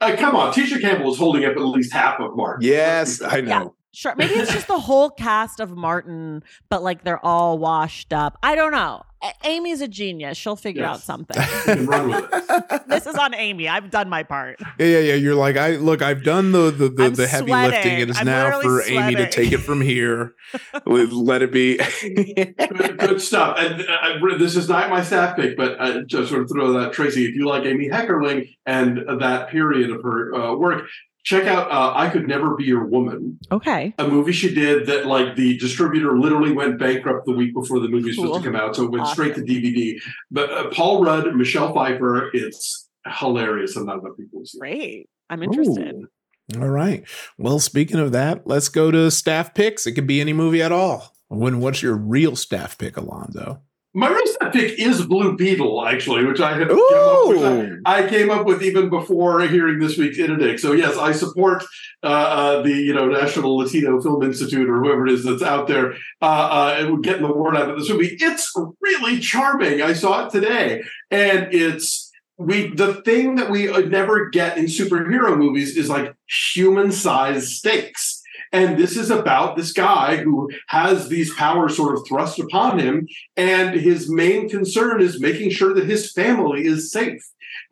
Uh, come on, Tisha Campbell is holding up at least half of Mark. Yes, I know. Sure. Maybe it's just the whole cast of Martin, but like they're all washed up. I don't know. A- Amy's a genius. She'll figure out something. run with it. this is on Amy. I've done my part. Yeah, yeah, yeah. You're like, I look, I've done the the, the, the heavy sweating. lifting. It is I'm now for literally Amy to take it from here. Let let it be. good, good stuff. And uh, this is not my staff pick, but I just sort of throw that Traci. If you like Amy Heckerling and that period of her uh, work, check out uh, "I Could Never Be Your Woman." Okay. A movie she did that, like, the distributor literally went bankrupt the week before the movie was supposed to come out, so it went straight to DVD. But uh, Paul Rudd, Michelle Pfeiffer, it's hilarious, and not enough people see. Great. I'm interested. All right. Well, speaking of that, let's go to staff picks. It could be any movie at all. When what's your real staff pick, Alonso? My staff pick is Blue Beetle, actually, which I up, which I, I came up with even before hearing this week's ITIDIC. So yes, I support uh, uh, the you know National Latino Film Institute or whoever it is that's out there uh, uh, getting the word out of this movie. It's really charming. I saw it today, and it's we the thing that we uh, never get in superhero movies is like human sized stakes. And this is about this guy who has these powers sort of thrust upon him. And his main concern is making sure that his family is safe.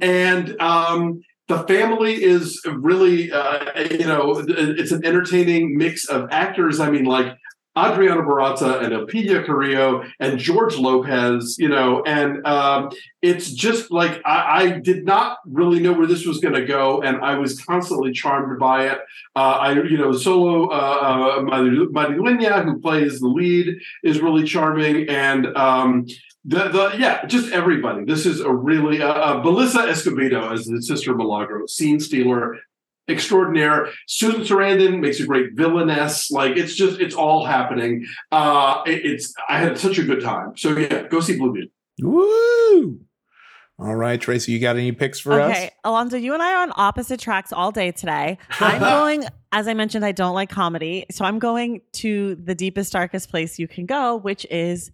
And um, the family is really, uh, you know, it's an entertaining mix of actors. I mean, like Adriana Barraza and Elpidia Carrillo and George Lopez, you know, and um, it's just like I, I did not really know where this was going to go, and I was constantly charmed by it. Uh, I, you know, Xolo uh, uh, Mari- Maridueña, who plays the lead, is really charming, and um, the the yeah, just everybody. This is a really uh, uh, Belissa Escobedo as the sister Milagro, scene stealer, extraordinaire. Susan Sarandon makes a great villainess. Like it's just it's all happening. Uh, it- it's I had such a good time. So yeah, go see Blue Beetle. Woo! All right, Traci, you got any picks for okay, us? Okay, Alonso, you and I are on opposite tracks all day today. I'm going, as I mentioned, I don't like comedy. So I'm going to the deepest, darkest place you can go, which is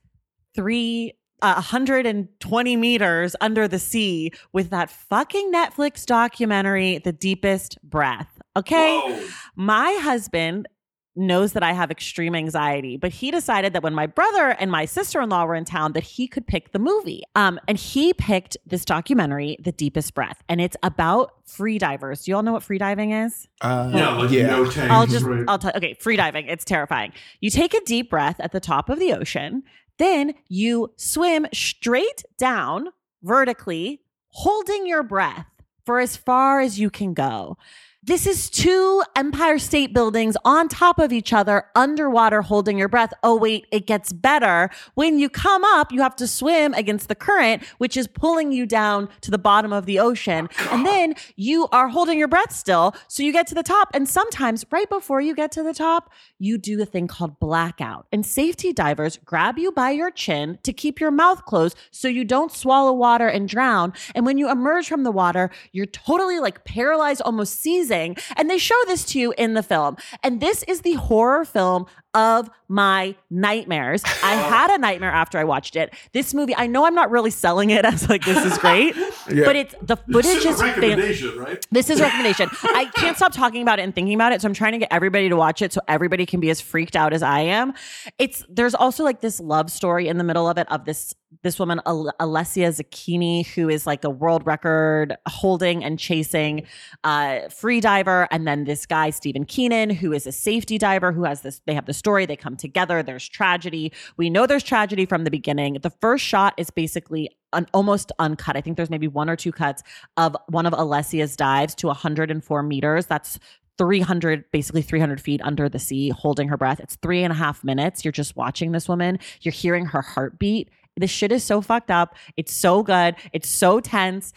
three. Uh, 120 meters under the sea with that fucking Netflix documentary, The Deepest Breath. Okay. My husband knows that I have extreme anxiety, but he decided that when my brother and my sister-in-law were in town that he could pick the movie. Um and he picked this documentary, The Deepest Breath, and it's about free divers. Do you all know what free diving is? Uh, Yeah, like no tanks, I'll just right. I'll tell okay, free diving, it's terrifying. You take a deep breath at the top of the ocean, then you swim straight down vertically, holding your breath for as far as you can go. This is two Empire State Buildings on top of each other, underwater, holding your breath. Oh, wait, it gets better. When you come up, you have to swim against the current, which is pulling you down to the bottom of the ocean. Oh, and then you are holding your breath still. So you get to the top. And sometimes, right before you get to the top, you do a thing called blackout. And safety divers grab you by your chin to keep your mouth closed so you don't swallow water and drown. And when you emerge from the water, you're totally like paralyzed, almost seizing. And they show this to you in the film. And this is the horror film of my nightmares. I had a nightmare after I watched it. This movie, I know I'm not really selling it as like this is great, Yeah. but it's the This footage is a is fan- recommendation, right? this is a recommendation. I can't stop talking about it and thinking about it. So I'm trying to get everybody to watch it so everybody can be as freaked out as I am. It's there's also like this love story in the middle of it of this this woman Al- Alessia Zecchini who is like a world record holding and chasing uh free diver and then this guy Stephen Keenan who is a safety diver who has this they have the story they come together there's tragedy. We know there's tragedy from the beginning. The first shot is basically an almost uncut. I think there's maybe one or two cuts of one of Alessia's dives to 104 meters. That's 300, basically 300 feet under the sea, holding her breath. It's three and a half minutes. You're just watching this woman. You're hearing her heartbeat. This shit is so fucked up. It's so good. It's so tense.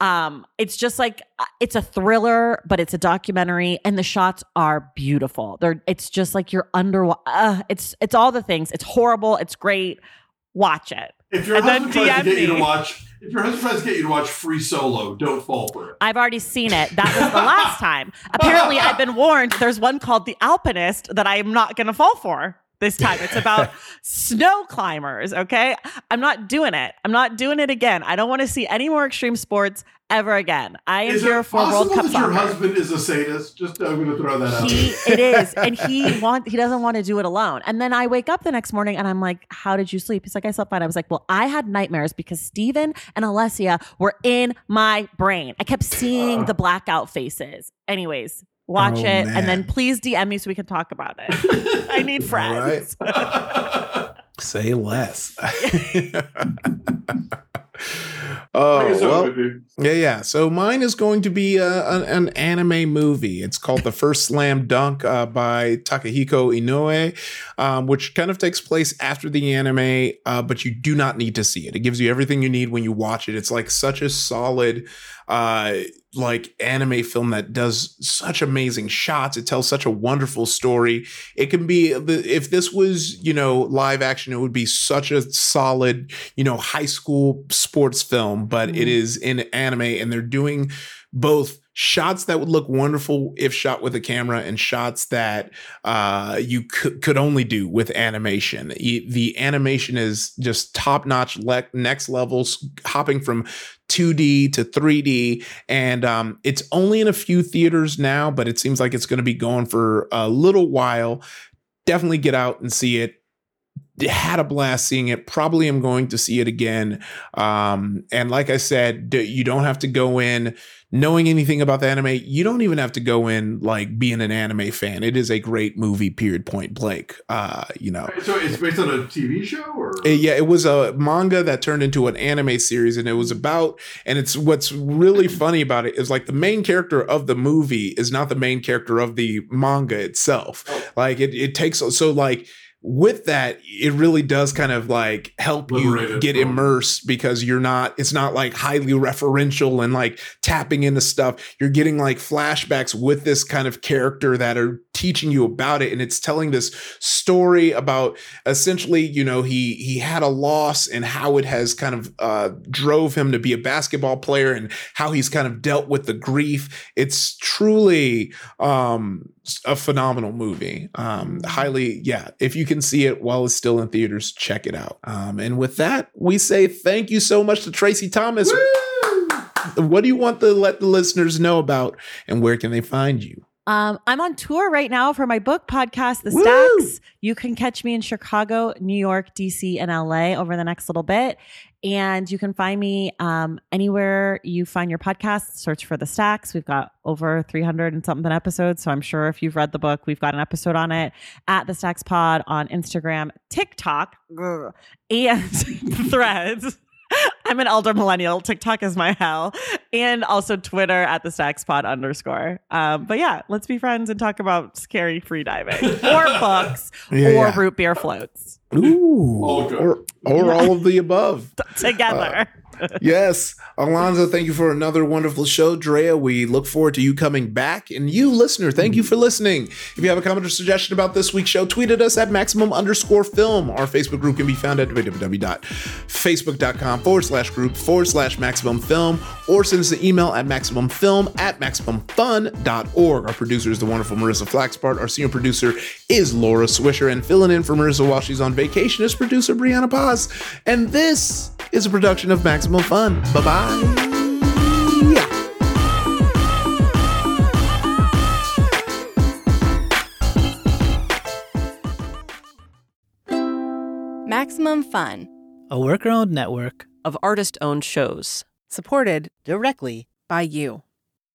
Um, it's just like uh, it's a thriller, but it's a documentary, and the shots are beautiful. They're it's just like you're under. Uh, it's it's all the things. It's horrible. It's great. Watch it. If your And then husband tries to DM get you to watch, if your husband tries to get you to watch Free Solo, don't fall for it. I've already seen it. That was the last time. Apparently, I've been warned. There's one called The Alpinist that I am not going to fall for this time. It's about snow climbers. Okay. I'm not doing it. I'm not doing it again. I don't want to see any more extreme sports ever again. I am Is here for World Cup that your soccer. husband is a sadist? Just I'm going to throw that out. He, it is, and he want he doesn't want to do it alone. And then I wake up the next morning and I'm like, "How did you sleep?" He's like, "I slept fine." I was like, "Well, I had nightmares because Stephen and Alessia were in my brain. I kept seeing uh. the blackout faces." Anyways, watch Oh, it, and then please DM me so we can talk about it. I need friends. Say less. Oh well, yeah, yeah. So mine is going to be uh, an, an anime movie. It's called The First Slam Dunk uh, by Takehiko Inoue, um, which kind of takes place after the anime, uh, but you do not need to see it. It gives you everything you need when you watch it. It's like such a solid, uh, like anime film that does such amazing shots. It tells such a wonderful story. It can be if this was you know live action, it would be such a solid you know high school sports film, but it mm-hmm. is in anime, and they're doing both shots that would look wonderful if shot with a camera and shots that uh, you could, could only do with animation. The animation is just top notch, le- next levels, hopping from 2D to 3D. And um, it's only in a few theaters now, but it seems like it's going to be going for a little while. Definitely get out and see it had a blast seeing it. Probably am going to see it again. Um and like i said you don't have to go in knowing anything about the anime. You don't even have to go in like being an anime fan. It is a great movie period point blank uh you know. So it's based on a TV show, or? Uh, yeah, it was a manga that turned into an anime series, and it was about. And it's what's really funny about it is like the main character of the movie is not the main character of the manga itself. Like it, it takes so like with that, it really does kind of like help you get from- immersed because you're not. It's not like highly referential and like tapping into stuff. You're getting like flashbacks with this kind of character that are teaching you about it, and it's telling this story about essentially you know he he had a loss and how it has kind of uh drove him to be a basketball player and how he's kind of dealt with the grief it's truly um a phenomenal movie. Um highly yeah if you can see it while it's still in theaters check it out. Um and with that we say thank you so much to traci thomas. What do you want to let the listeners know about and where can they find you Um, I'm on tour right now for my book podcast, The Woo! Stacks. You can catch me in Chicago, New York, DC, and LA over the next little bit. And you can find me um, anywhere you find your podcast. Search for The Stacks. We've got over 300 and something episodes. So I'm sure if you've read the book, we've got an episode on it at The Stacks Pod on Instagram, TikTok, and threads. I'm an elder millennial. TikTok is my hell. And also Twitter at the Stacks Pod underscore. Um, but yeah, let's be friends and talk about scary free diving or books Yeah, or yeah. root beer floats Ooh, or or all of the above. together. Yes, Alonso, thank you for another wonderful show. Drea, we look forward to you coming back. And you, listener, thank you for listening. If you have a comment or suggestion about this week's show, tweet at us at maximum underscore film. Our Facebook group can be found at www.facebook.com forward slash group forward slash maximum film, or send us an email at maximumfilm at maximumfun.org. Our producer is the wonderful Marissa Flaxbart. Our senior producer is Laura Swisher, and filling in for Marissa while she's on vacation is producer Brianna Paz. And this is a production of Maximum Fun. Bye bye. Maximum Fun. a worker owned network of artist owned shows. Supported directly by you.